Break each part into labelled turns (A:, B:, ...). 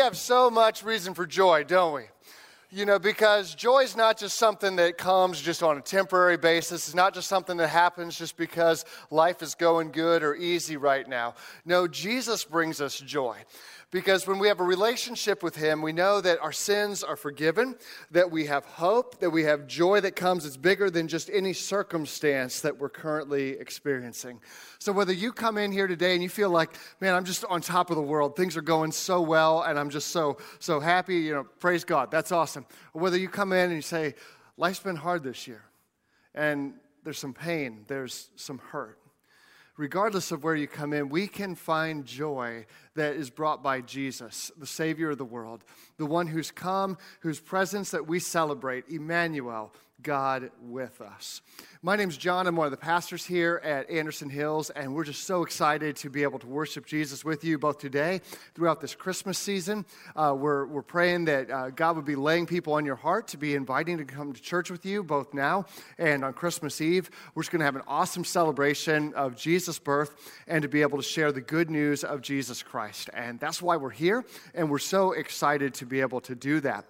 A: have so much reason for joy, don't we? You know, because joy is not just something that comes just on a temporary basis. It's not just something that happens just because life is going good or easy right now. No, Jesus brings us joy. Because when we have a relationship with Him, we know that our sins are forgiven, that we have hope, that we have joy that comes that's bigger than just any circumstance that we're currently experiencing. So, whether you come in here today and you feel like, man, I'm just on top of the world, things are going so well, and I'm just so, so happy, you know, praise God, that's awesome. Or whether you come in and you say, life's been hard this year, and there's some pain, there's some hurt regardless of where you come in, we can find joy that is brought by Jesus, the Savior of the world, the one who's come, whose presence that we celebrate, Emmanuel, God with us. My name's John. I'm one of the pastors here at Anderson Hills, and we're just so excited to be able to worship Jesus with you both today, throughout this Christmas season. Uh, we're, we're praying that uh, God would be laying people on your heart to be inviting to come to church with you both now and on Christmas Eve. We're just going to have an awesome celebration of Jesus' birth and to be able to share the good news of Jesus Christ. And that's why we're here, and we're so excited to be able to do that.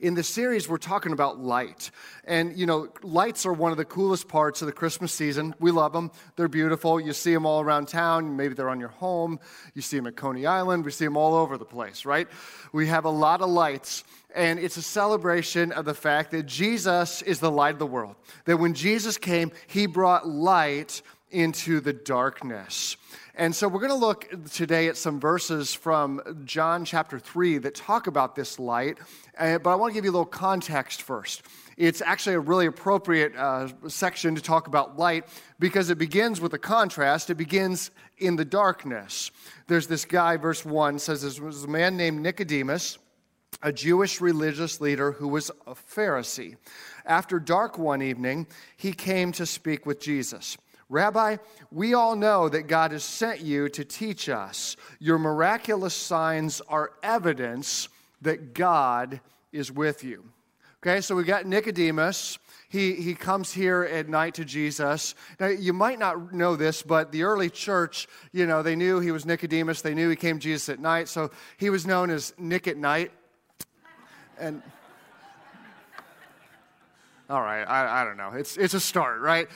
A: In this series, we're talking about light. And, you know, lights are one of the coolest parts of the Christmas season. We love them, they're beautiful. You see them all around town. Maybe they're on your home. You see them at Coney Island. We see them all over the place, right? We have a lot of lights. And it's a celebration of the fact that Jesus is the light of the world. That when Jesus came, he brought light into the darkness. And so we're going to look today at some verses from John chapter 3 that talk about this light. Uh, but I want to give you a little context first. It's actually a really appropriate uh, section to talk about light because it begins with a contrast. It begins in the darkness. There's this guy, verse 1 says, There was a man named Nicodemus, a Jewish religious leader who was a Pharisee. After dark one evening, he came to speak with Jesus. Rabbi, we all know that God has sent you to teach us. Your miraculous signs are evidence that God is with you. Okay, so we got Nicodemus. He, he comes here at night to Jesus. Now, you might not know this, but the early church, you know, they knew he was Nicodemus. They knew he came to Jesus at night. So he was known as Nick at night. And, all right, I, I don't know. It's, it's a start, right?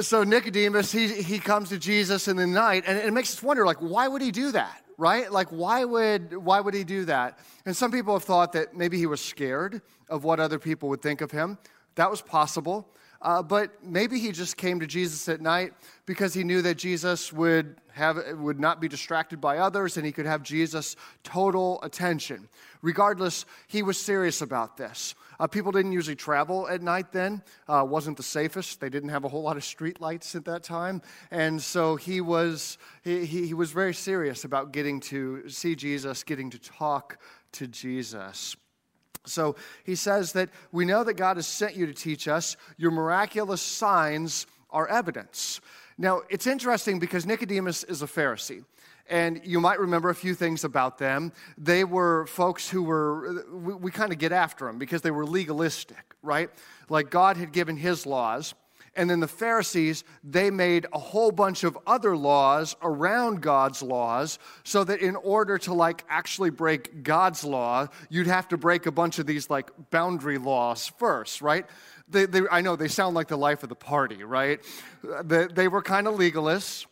A: So Nicodemus, he, he comes to Jesus in the night, and it makes us wonder, like, why would he do that? Right? Like, why would, why would he do that? And some people have thought that maybe he was scared of what other people would think of him. That was possible. Uh, but maybe he just came to Jesus at night because he knew that Jesus would, have, would not be distracted by others and he could have Jesus' total attention. Regardless, he was serious about this. Uh, people didn't usually travel at night then, uh, wasn't the safest. They didn't have a whole lot of street lights at that time. And so he was, he, he, he was very serious about getting to see Jesus, getting to talk to Jesus. So he says that we know that God has sent you to teach us. Your miraculous signs are evidence. Now, it's interesting because Nicodemus is a Pharisee. And you might remember a few things about them. They were folks who were, we, we kind of get after them because they were legalistic, right? Like God had given his laws. And then the Pharisees, they made a whole bunch of other laws around God's laws so that in order to like actually break God's law, you'd have to break a bunch of these like boundary laws first, right? They, they, I know they sound like the life of the party, right? They, they were kind of legalists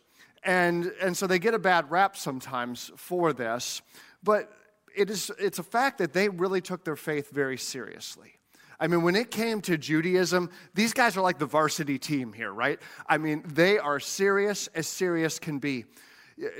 A: and, and so they get a bad rap sometimes for this. But it is, it's a fact that they really took their faith very seriously. I mean, when it came to Judaism, these guys are like the varsity team here, right? I mean, they are serious as serious can be.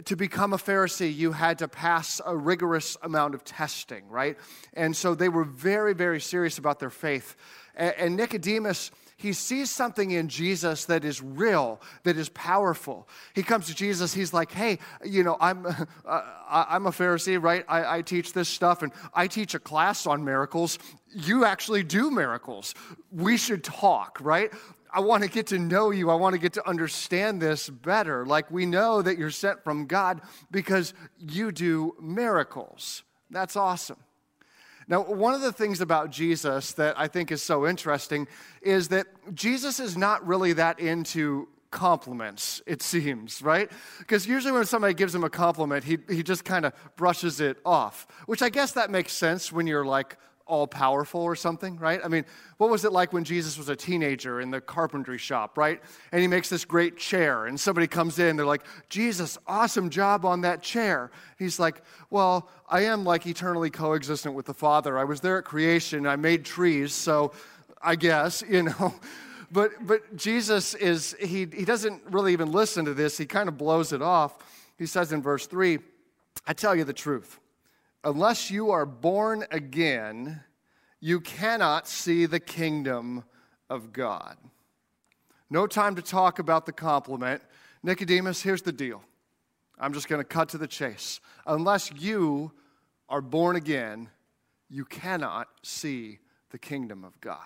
A: To become a Pharisee, you had to pass a rigorous amount of testing, right? And so they were very, very serious about their faith. And Nicodemus, he sees something in Jesus that is real, that is powerful. He comes to Jesus, he's like, hey, you know, I'm, uh, I'm a Pharisee, right? I, I teach this stuff and I teach a class on miracles. You actually do miracles. We should talk, right? I want to get to know you. I want to get to understand this better. Like we know that you're sent from God because you do miracles. That's awesome. Now, one of the things about Jesus that I think is so interesting is that Jesus is not really that into compliments, it seems, right? Because usually when somebody gives him a compliment, he, he just kind of brushes it off, which I guess that makes sense when you're like all powerful or something, right? I mean, what was it like when Jesus was a teenager in the carpentry shop, right? And he makes this great chair, and somebody comes in, they're like, Jesus, awesome job on that chair. He's like, Well, I am like eternally coexistent with the Father. I was there at creation, I made trees, so I guess, you know. But, but Jesus is, he, he doesn't really even listen to this. He kind of blows it off. He says in verse 3, I tell you the truth unless you are born again, you cannot see the kingdom of God. No time to talk about the compliment. Nicodemus, here's the deal. I'm just going to cut to the chase. Unless you are born again, you cannot see the kingdom of God.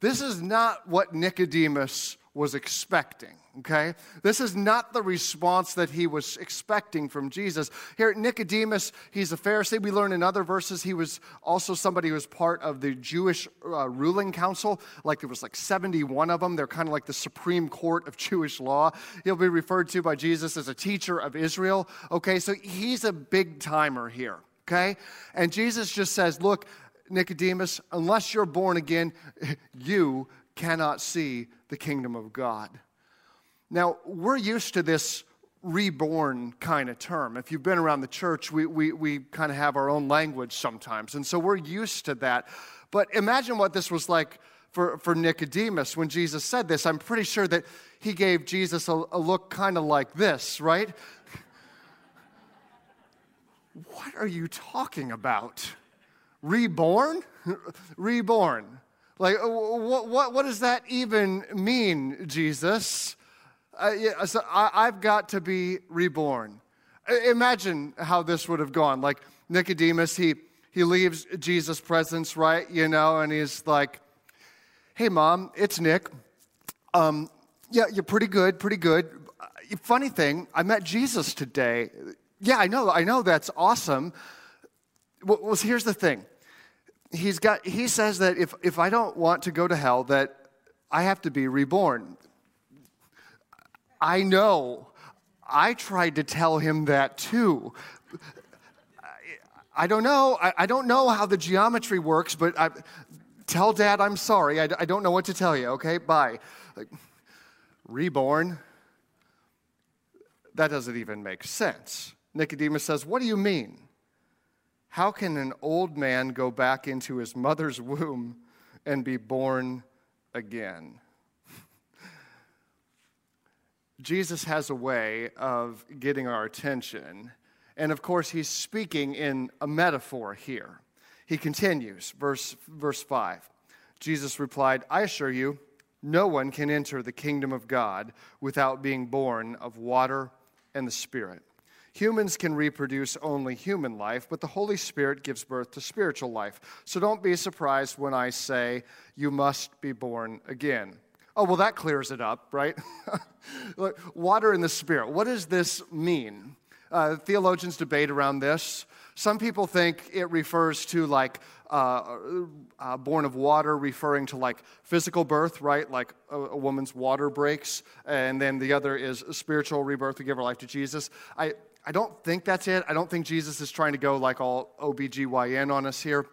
A: This is not what Nicodemus was expecting, okay? This is not the response that he was expecting from Jesus. Here, Nicodemus, he's a Pharisee. We learn in other verses he was also somebody who was part of the Jewish uh, ruling council. Like there was like 71 of them. They're kind of like the Supreme Court of Jewish law. He'll be referred to by Jesus as a teacher of Israel, okay? So he's a big timer here, okay? And Jesus just says, look, Nicodemus, unless you're born again, you cannot see the kingdom of God. Now, we're used to this reborn kind of term. If you've been around the church, we, we, we kind of have our own language sometimes. And so we're used to that. But imagine what this was like for, for Nicodemus when Jesus said this. I'm pretty sure that he gave Jesus a, a look kind of like this, right? what are you talking about? Reborn? Reborn. Like, uh, what, what, what does that even mean, Jesus? Uh, yeah, so I, I've got to be reborn. Imagine how this would have gone. Like Nicodemus, he, he leaves Jesus' presence, right? You know, and he's like, hey, mom, it's Nick. Um, yeah, you're pretty good, pretty good. Uh, funny thing, I met Jesus today. Yeah, I know, I know, that's awesome. Well here's the thing he's got, he says that if, if I don't want to go to hell, that I have to be reborn. I know. I tried to tell him that too. I don't know. I, I don't know how the geometry works, but I, tell dad I'm sorry. I, I don't know what to tell you, okay? Bye. Like, reborn? That doesn't even make sense. Nicodemus says, What do you mean? How can an old man go back into his mother's womb and be born again? Jesus has a way of getting our attention. And of course, he's speaking in a metaphor here. He continues, verse, verse 5. Jesus replied, I assure you, no one can enter the kingdom of God without being born of water and the Spirit. Humans can reproduce only human life, but the Holy Spirit gives birth to spiritual life. So don't be surprised when I say you must be born again. Oh, well, that clears it up, right? Water in the Spirit. What does this mean? Uh, theologians debate around this. Some people think it refers to like uh, uh, born of water, referring to like physical birth, right? Like a, a, woman's water breaks. And then the other is spiritual rebirth. We give our life to Jesus. I, I don't think that's it. I don't think Jesus is trying to go like all OBGYN on us here.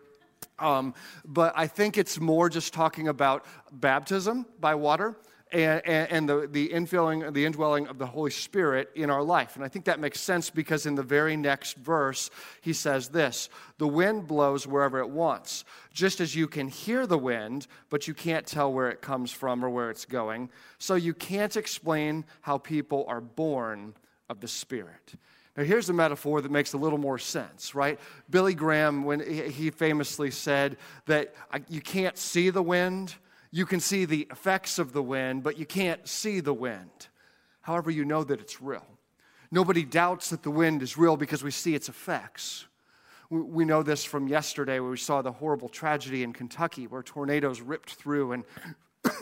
A: Um, but I think it's more just talking about baptism by water and, and, the, the infilling, the indwelling of the Holy Spirit in our life. And I think that makes sense because in the very next verse, he says this The wind blows wherever it wants. Just as you can hear the wind, but you can't tell where it comes from or where it's going, so you can't explain how people are born of the Spirit. Now, here's a metaphor that makes a little more sense, right? Billy Graham, when he famously said that you can't see the wind, you can see the effects of the wind, but you can't see the wind. However, you know that it's real. Nobody doubts that the wind is real because we see its effects. We know this from yesterday where we saw the horrible tragedy in Kentucky where tornadoes ripped through and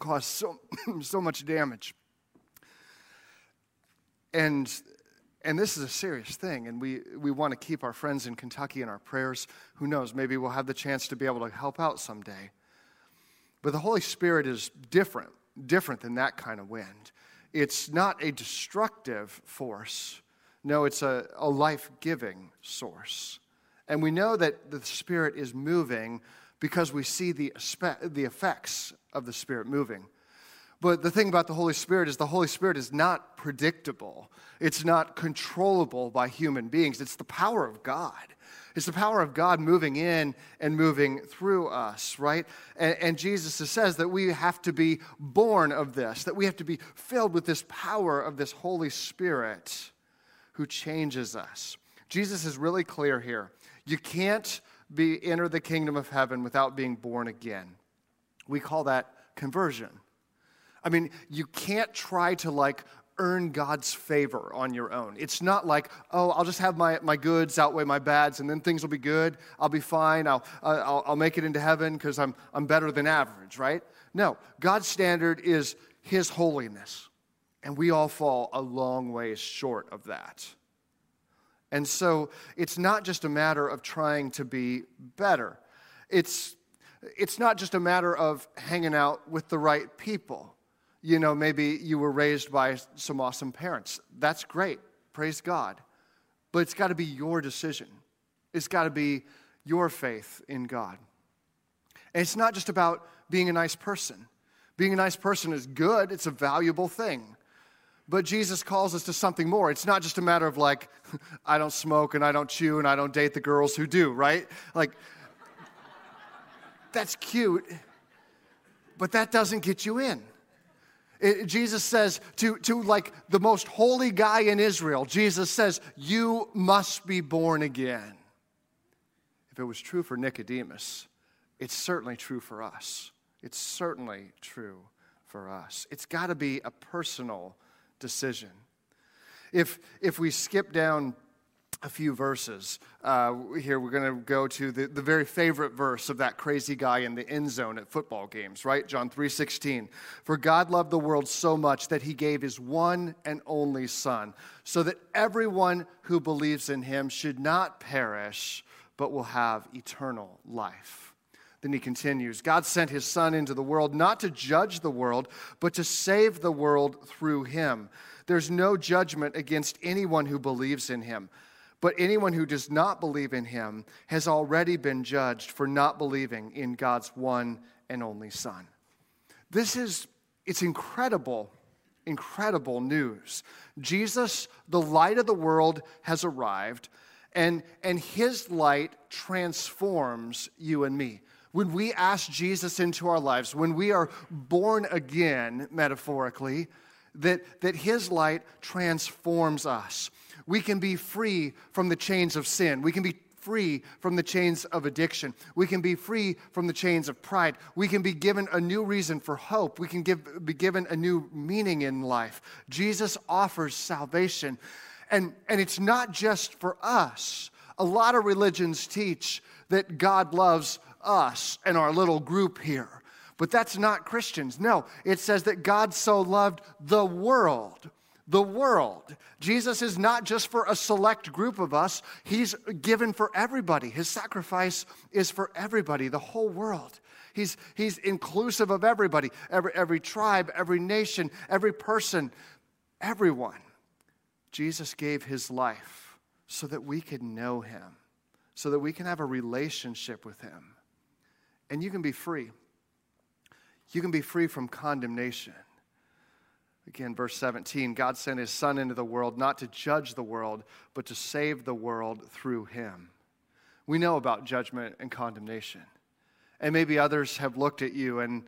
A: caused so, so much damage. And and this is a serious thing, and we, we want to keep our friends in Kentucky in our prayers. Who knows? Maybe we'll have the chance to be able to help out someday. But the Holy Spirit is different different than that kind of wind. It's not a destructive force, no, it's a, a life giving source. And we know that the Spirit is moving because we see the, the effects of the Spirit moving. But the thing about the Holy Spirit is the Holy Spirit is not predictable. It's not controllable by human beings. It's the power of God. It's the power of God moving in and moving through us, right? And, and, Jesus says that we have to be born of this, that we have to be filled with this power of this Holy Spirit who changes us. Jesus is really clear here. You can't be enter the kingdom of heaven without being born again. We call that conversion. I mean, you can't try to like earn God's favor on your own. It's not like, oh, I'll just have my, my goods outweigh my bads and then things will be good. I'll be fine. I'll, I'll, I'll make it into heaven because I'm, I'm better than average, right? No, God's standard is His holiness. And we all fall a long ways short of that. And so it's not just a matter of trying to be better. It's, it's not just a matter of hanging out with the right people you know, maybe you were raised by some awesome parents. That's great. Praise God. But it's got to be your decision, it's got to be your faith in God. And it's not just about being a nice person. Being a nice person is good, it's a valuable thing. But Jesus calls us to something more. It's not just a matter of like, I don't smoke and I don't chew and I don't date the girls who do, right? Like, that's cute, but that doesn't get you in. It, Jesus says to, to like the most holy guy in Israel, Jesus says, You must be born again. If it was true for Nicodemus, it's certainly true for us. It's certainly true for us. It's got to be a personal decision. If, if we skip down a few verses. Uh, here we're going to go to the, the very favorite verse of that crazy guy in the end zone at football games, right? John 3:16. For God loved the world so much that he gave his one and only son, so that everyone who believes in him should not perish, but will have eternal life. Then he continues God sent his son into the world not to judge the world, but to save the world through him. There's no judgment against anyone who believes in him. But anyone who does not believe in him has already been judged for not believing in God's one and only Son. This is, it's incredible, incredible news. Jesus, the light of the world, has arrived, and, and his light transforms you and me. When we ask Jesus into our lives, when we are born again, metaphorically, that, that his light transforms us we can be free from the chains of sin. We can be free from the chains of addiction. We can be free from the chains of pride. We can be given a new reason for hope. We can give, be given a new meaning in life. Jesus offers salvation. And, and it's not just for us. A lot of religions teach that God loves us and our little group here. But that's not Christians. No, it says that God so loved the world the world. Jesus is not just for a select group of us, He's given for everybody. His sacrifice is for everybody, the whole world. He's, he's inclusive of everybody, every, every tribe, every nation, every person, everyone. Jesus gave His life so that we could know Him, so that we can have a relationship with Him. And you can be free. You can be free from condemnation. Again, verse 17 God sent his Son into the world not to judge the world, but to save the world through him. We know about judgment and condemnation. And maybe others have looked at you and,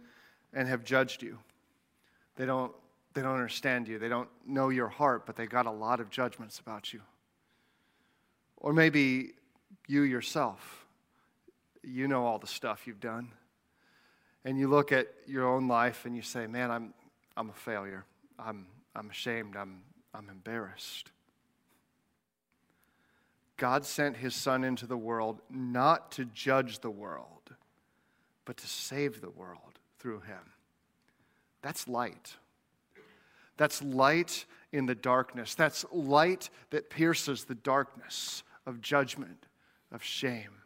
A: and have judged you. They don't, they don't understand you, they don't know your heart, but they got a lot of judgments about you. Or maybe you yourself, you know all the stuff you've done. And you look at your own life and you say, Man, I'm, I'm a failure. I'm, I'm ashamed, I'm, I'm embarrassed. God sent his Son into the world not to judge the world, but to save the world through him. That's light. That's light in the darkness. That's light that pierces the darkness of judgment, of shame.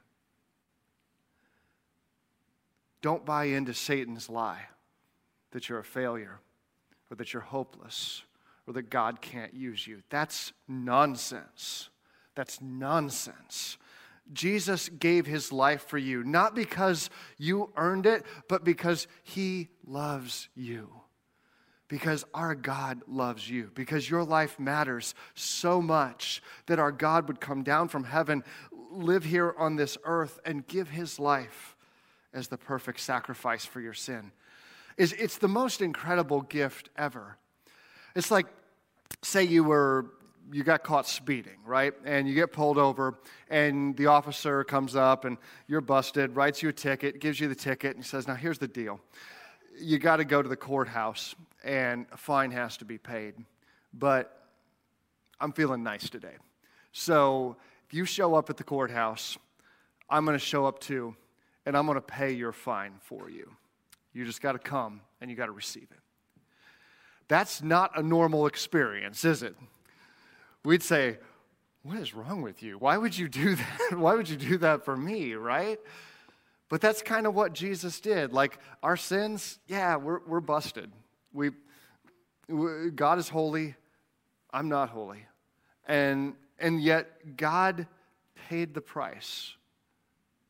A: Don't buy into Satan's lie that you're a failure or that you're hopeless or that God can't use you. That's nonsense. That's nonsense. Jesus gave his life for you, not because you earned it, but because he loves you. Because our God loves you, because your life matters so much that our God would come down from heaven, live here on this earth, and give his life as the perfect sacrifice for your sin. It's the most incredible gift ever. It's like, say you were you got caught speeding, right? And you get pulled over, and the officer comes up, and you're busted, writes you a ticket, gives you the ticket, and says, Now, here's the deal. You got to go to the courthouse, and a fine has to be paid. But I'm feeling nice today. So if you show up at the courthouse, I'm going to show up too, and I'm going to pay your fine for you. You just got to come, and you got to receive it. That's not a normal experience, is it? We'd say, What is wrong with you? Why would you do that? Why would you do that for me, right? But that's kind of what Jesus did. Like our sins, yeah, we're, we're busted. We, we, God is holy, I'm not holy. And, and yet, God paid the price.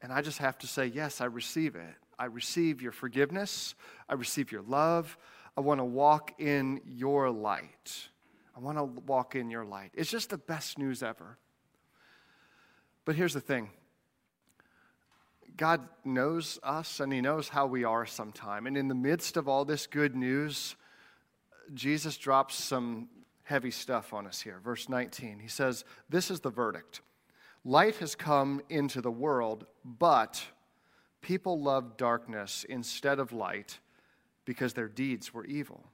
A: And I just have to say, yes, I receive it. I receive your forgiveness. I receive your love. I want to walk in your light. I want to walk in your light. It's just the best news ever. But here's the thing God knows us and He knows how we are sometime. And in the midst of all this good news, Jesus drops some heavy stuff on us here. Verse 19, He says, This is the verdict light has come into the world, but people loved darkness instead of light because their deeds were evil.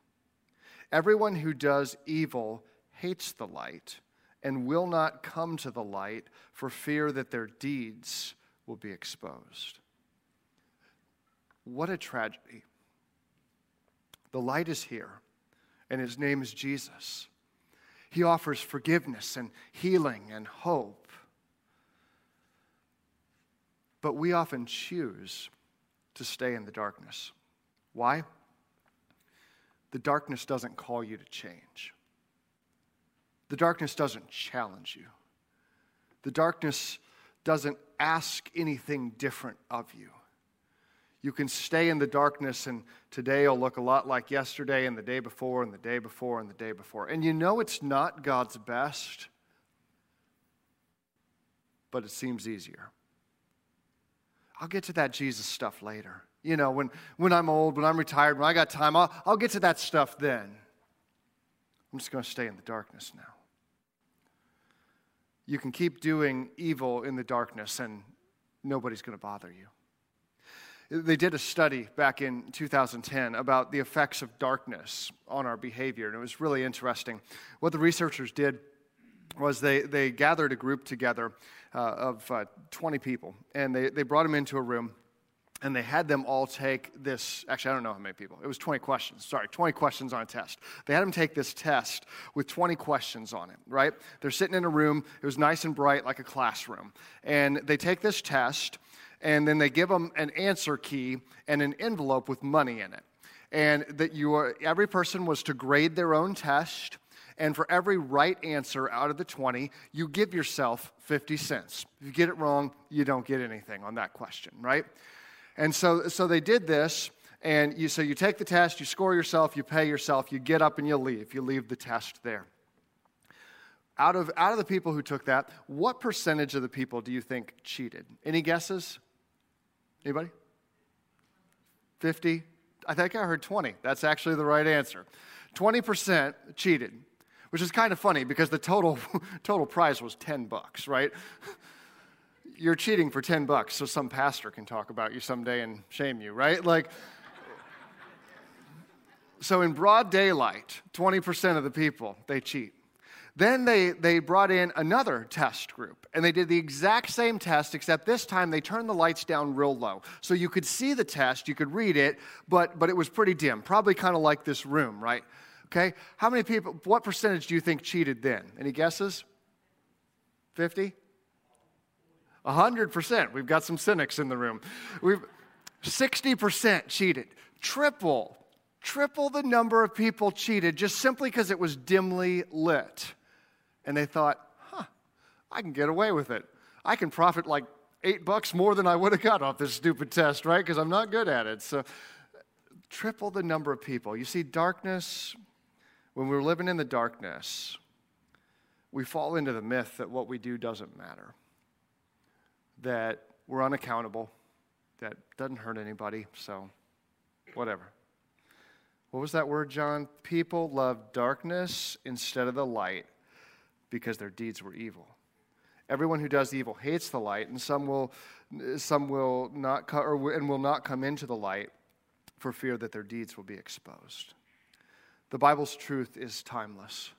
A: Everyone who does evil hates the light and will not come to the light for fear that their deeds will be exposed. What a tragedy. The light is here, and his name is Jesus. He offers forgiveness and healing and hope. But we often choose to stay in the darkness. Why? the darkness doesn't call you to change. The darkness doesn't challenge you. The darkness doesn't ask anything different of you. You can stay in the darkness, and today will look a lot like yesterday, and the day before, and the day before, and the day before. And you know it's not God's best, but it seems easier. I'll get to that Jesus stuff later. You know, when, when I'm old, when I'm retired, when I got time, I'll, I'll get to that stuff then. I'm just going to stay in the darkness now. You can keep doing evil in the darkness and nobody's going to bother you. They did a study back in 2010 about the effects of darkness on our behavior, and it was really interesting. What the researchers did was they, they gathered a group together uh, of uh, 20 people, and they, they brought them into a room and they had them all take this actually i don't know how many people it was 20 questions sorry 20 questions on a test. They had them take this test with 20 questions on it right? They're sitting in a room it was nice and bright like a classroom and they take this test and then they give them an answer key and an envelope with money in it and that you are every person was to grade their own test and for every right answer out of the 20 you give yourself 50 cents if you get it wrong you don't get anything on that question right and so, so they did this, and you, so you take the test, you score yourself, you pay yourself, you get up and you leave. You leave the test there. Out of, out of the people who took that, what percentage of the people do you think cheated? Any guesses? Anybody? 50? I think I heard 20. That's actually the right answer. 20% cheated, which is kind of funny because the total, total prize was 10 bucks, right? you're cheating for 10 bucks so some pastor can talk about you someday and shame you, right? Like, so in broad daylight, 20% of the people, they cheat. Then they, they brought in another test group, and they did the exact same test, except this time they turned the lights down real low. So you could see the test, you could read it, but, but it was pretty dim, probably kind of like this room, right? Okay? How many people, what percentage do you think cheated then? Any guesses? 50? 100%. We've got some cynics in the room. We've 60% cheated. Triple, triple the number of people cheated just simply because it was dimly lit. And they thought, huh, I can get away with it. I can profit like eight bucks more than I would have got off this stupid test, right? Because I'm not good at it. So, triple the number of people. You see, darkness, when we're living in the darkness, we fall into the myth that what we do doesn't matter, that we're unaccountable, that doesn't hurt anybody, so whatever. What was that word, John? People love darkness instead of the light because their deeds were evil. Everyone who does evil hates the light, and some will, some will not co- or, and will not come into the light for fear that their deeds will be exposed. The Bible's truth is timeless.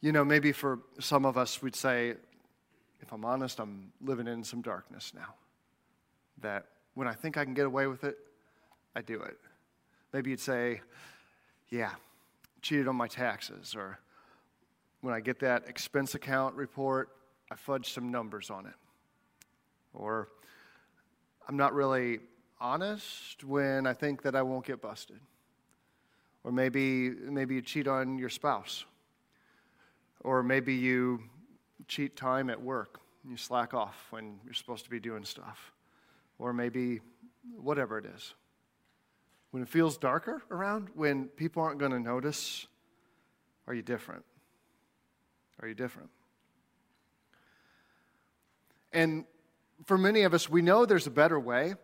A: You know, maybe for some of us, we'd say, if I'm honest, I'm living in some darkness now. That when I think I can get away with it, I do it. Maybe you'd say, yeah, cheated on my taxes, or when I get that expense account report, I fudged some numbers on it. Or I'm not really honest when I think that I won't get busted. Or maybe, maybe you cheat on your spouse. Or maybe you cheat time at work. You slack off when you're supposed to be doing stuff. Or maybe whatever it is when it feels darker around, when people aren't going to notice, are you different? Are you different? And for many of us, we know there's a better way.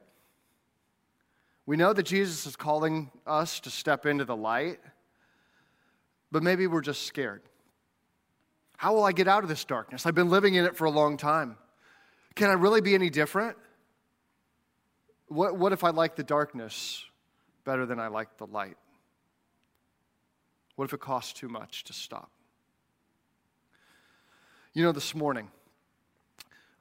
A: We know that Jesus is calling us to step into the light, but maybe we're just scared. How will I get out of this darkness? I've been living in it for a long time. Can I really be any different? What, what if I like the darkness better than I like the light? What if it costs too much to stop? You know, this morning,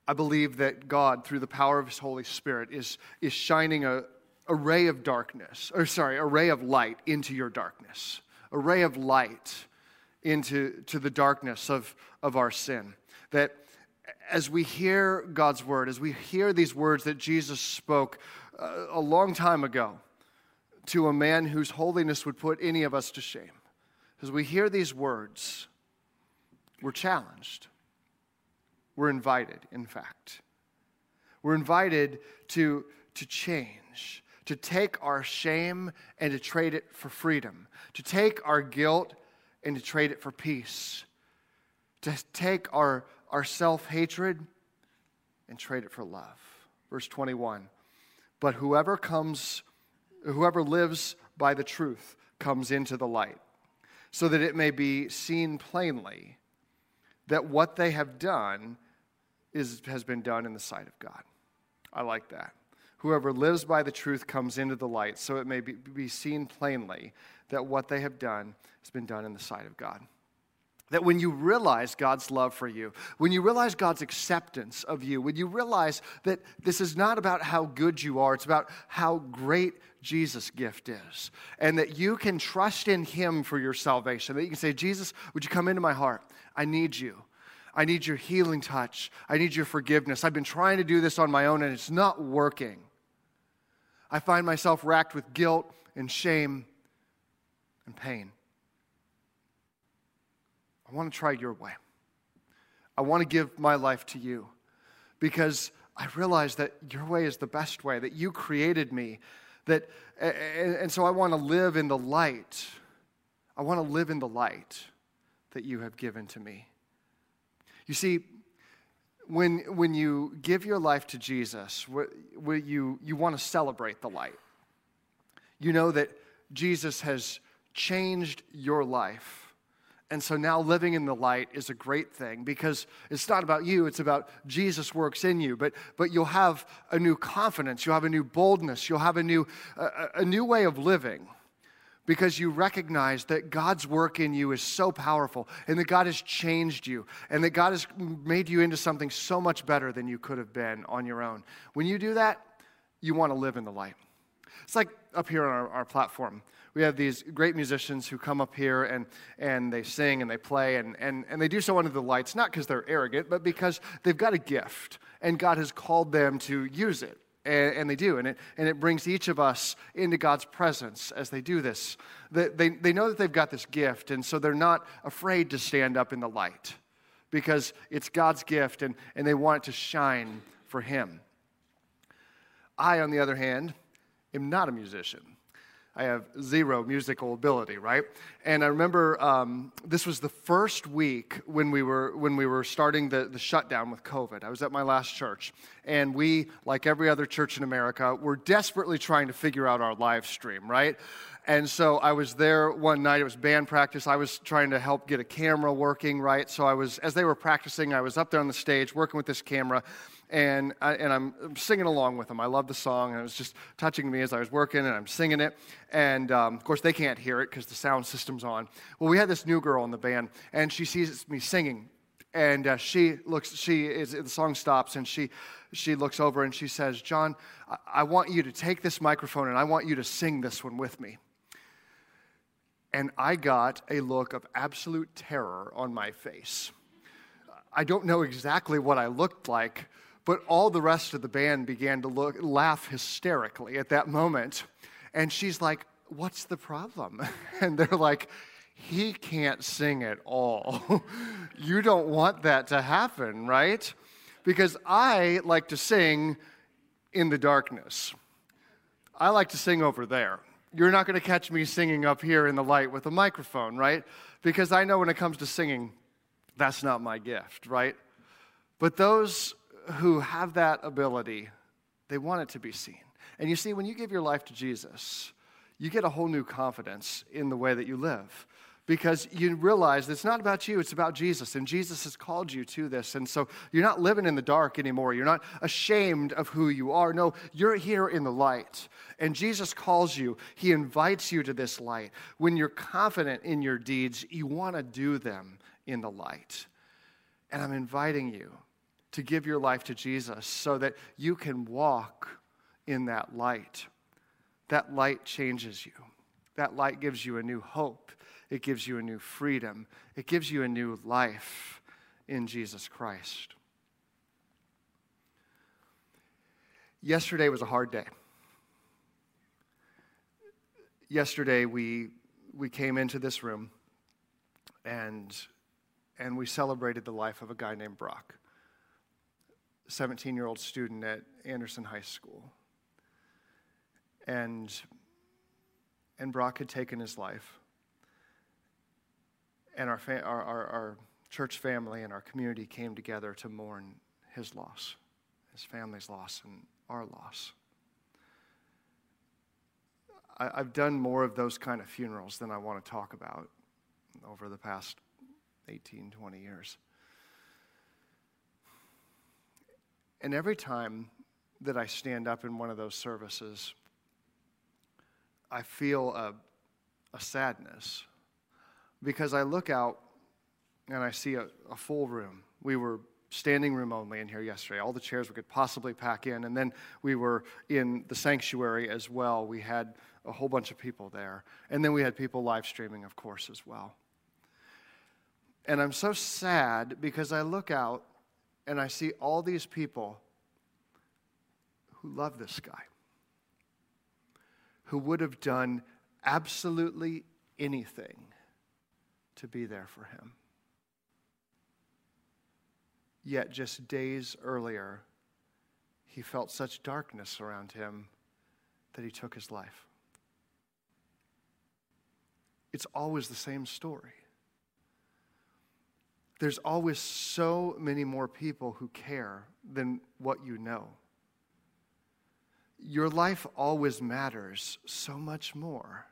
A: I believe that God, through the power of His Holy Spirit, is, is shining a, a ray of darkness, or sorry, a ray of light into your darkness, a ray of light into to the darkness of, of our sin. That as we hear God's word, as we hear these words that Jesus spoke uh, a long time ago, to a man whose holiness would put any of us to shame. As we hear these words, we're challenged. We're invited, in fact. We're invited to, to change, to take our shame and to trade it for freedom, to take our guilt and to trade it for peace, to take our, our self hatred and trade it for love. Verse 21 But whoever comes whoever lives by the truth comes into the light, so that it may be seen plainly that what they have done is, has been done in the sight of God. I like that. Whoever lives by the truth comes into the light, so it may be, seen plainly that what they have done has been done in the sight of God. That when you realize God's love for you, when you realize God's acceptance of you, when you realize that this is not about how good you are, it's about how great Jesus' gift is, and that you can trust in Him for your salvation, that you can say, Jesus, would you come into my heart? I need you. I need your healing touch. I need your forgiveness. I've been trying to do this on my own and it's not working. I find myself racked with guilt and shame and pain. I want to try your way. I want to give my life to you because I realize that your way is the best way, that you created me, that, and so I want to live in the light. I want to live in the light that you have given to me. You see, when, when you give your life to Jesus, you, you want to celebrate the light. You know that Jesus has changed your life and so now living in the light is a great thing because it's not about you, it's about Jesus works in you. But, but you'll have a new confidence, you'll have a new boldness, you'll have a new, a, a new way of living because you recognize that God's work in you is so powerful and that God has changed you and that God has made you into something so much better than you could have been on your own. When you do that, you want to live in the light. It's like up here on our, our platform we have these great musicians who come up here and, and they sing and they play and, and, and they do so under the lights, not because they're arrogant, but because they've got a gift and God has called them to use it. And, and, they do. And it, and it brings each of us into God's presence as they do this. They, they, they know that they've got this gift, and so they're not afraid to stand up in the light because it's God's gift and, and they want it to shine for Him. I, on the other hand, am not a musician. I have zero musical ability, right? And I remember um, this was the first week when we were when we were starting the, the shutdown with COVID. I was at my last church, and we, like every other church in America, were desperately trying to figure out our live stream, right? And so I was there one night. It was band practice. I was trying to help get a camera working, right? So I was, as they were practicing, I was up there on the stage working with this camera and, I, and I'm singing along with them. I love the song, and it was just touching me as I was working, and I'm singing it. And um, of course, they can't hear it because the sound system's on. Well, we had this new girl in the band, and she sees me singing, and uh, she looks. She is the song stops, and she she looks over and she says, "John, I, I want you to take this microphone, and I want you to sing this one with me." And I got a look of absolute terror on my face. I don't know exactly what I looked like, but all the rest of the band began to look, laugh hysterically at that moment. And she's like, What's the problem? And they're like, He can't sing at all. you don't want that to happen, right? Because I like to sing in the darkness. I like to sing over there. You're not going to catch me singing up here in the light with a microphone, right? Because I know when it comes to singing, that's not my gift, right? But those who have that ability, they want it to be seen. And you see, when you give your life to Jesus, you get a whole new confidence in the way that you live because you realize it's not about you, it's about Jesus. And Jesus has called you to this. And so you're not living in the dark anymore. You're not ashamed of who you are. No, you're here in the light. And Jesus calls you, He invites you to this light. When you're confident in your deeds, you want to do them in the light. And I'm inviting you to give your life to Jesus so that you can walk in that light. That light changes you. That light gives you a new hope. It gives you a new freedom. It gives you a new life in Jesus Christ. Yesterday was a hard day. Yesterday, we, we came into this room and, and we celebrated the life of a guy named Brock. 17 year old student at Anderson High School. And, and Brock had taken his life. And our, fa- our, our, our church family and our community came together to mourn his loss, his family's loss, and our loss. I, I've done more of those kind of funerals than I want to talk about over the past 18, 20 years. And every time that I stand up in one of those services, I feel a, a sadness because I look out and I see a, a, full room. We were standing room only in here yesterday, all the chairs we could possibly pack in. And then we were in the sanctuary as well. We had a whole bunch of people there. And then we had people live streaming, of course, as well. And I'm so sad because I look out and I see all these people who love this guy, who would have done absolutely anything to be there for him. Yet, just days earlier, he felt such darkness around him that he took his life. It's always the same story there's always so many more people who care than what you know. Your life always matters so much more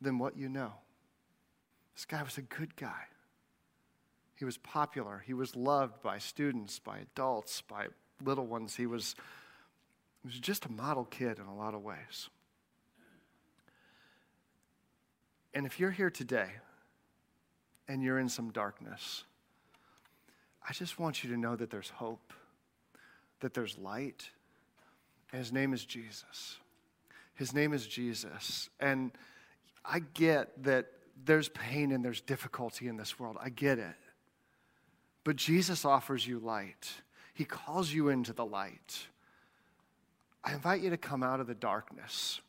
A: than what you know. This guy was a good guy. He was popular. He was loved by students, by adults, by little ones. He was, he was just a model kid in a lot of ways. And if you're here today and you're in some darkness, I just want you to know that there's hope, that there's light. And his name is Jesus. His name is Jesus. And I get that there's pain and there's difficulty in this world. I get it. But Jesus offers you light, He calls you into the light. I invite you to come out of the darkness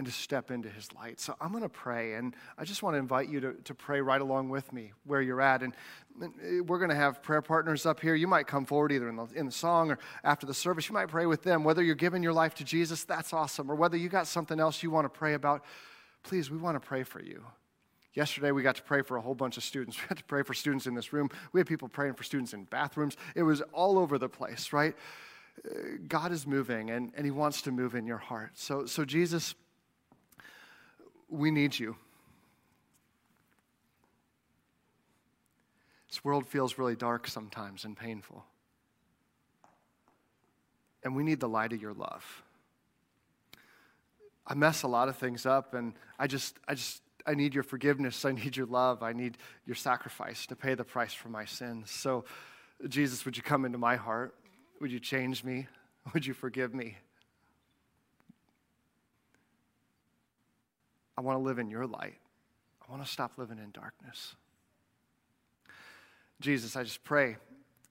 A: and to step into his light. So I'm going to pray, and I just want to invite you to, to pray right along with me where you're at. And uh, we're going to have prayer partners up here. You might come forward either in the, in the song or after the service. You might pray with them. Whether you're giving your life to Jesus, that's awesome. Or whether you got something else you want to pray about, please, we want to pray for you. Yesterday, we got to pray for a whole bunch of students. We had to pray for students in this room. We had people praying for students in bathrooms. It was all over the place, right? Uh, God is moving, and, and He wants to move in your heart. So, so Jesus, we need you. This world feels really dark sometimes and painful. And we need the light of your love. I mess a lot of things up, and I just, I just, I need your forgiveness. I need your love. I need your sacrifice to pay the price for my sins. So, Jesus, would you come into my heart? Would you change me? Would you forgive me? I want to live in your light. I want to stop living in darkness. Jesus, I just pray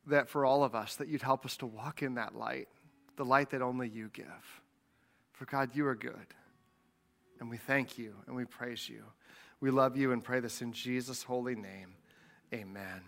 A: that for all of us, that you'd help us to walk in that light, the light that only you give. For God, you are good. And we thank you and we praise you. We love you and pray this in Jesus' holy name. Amen.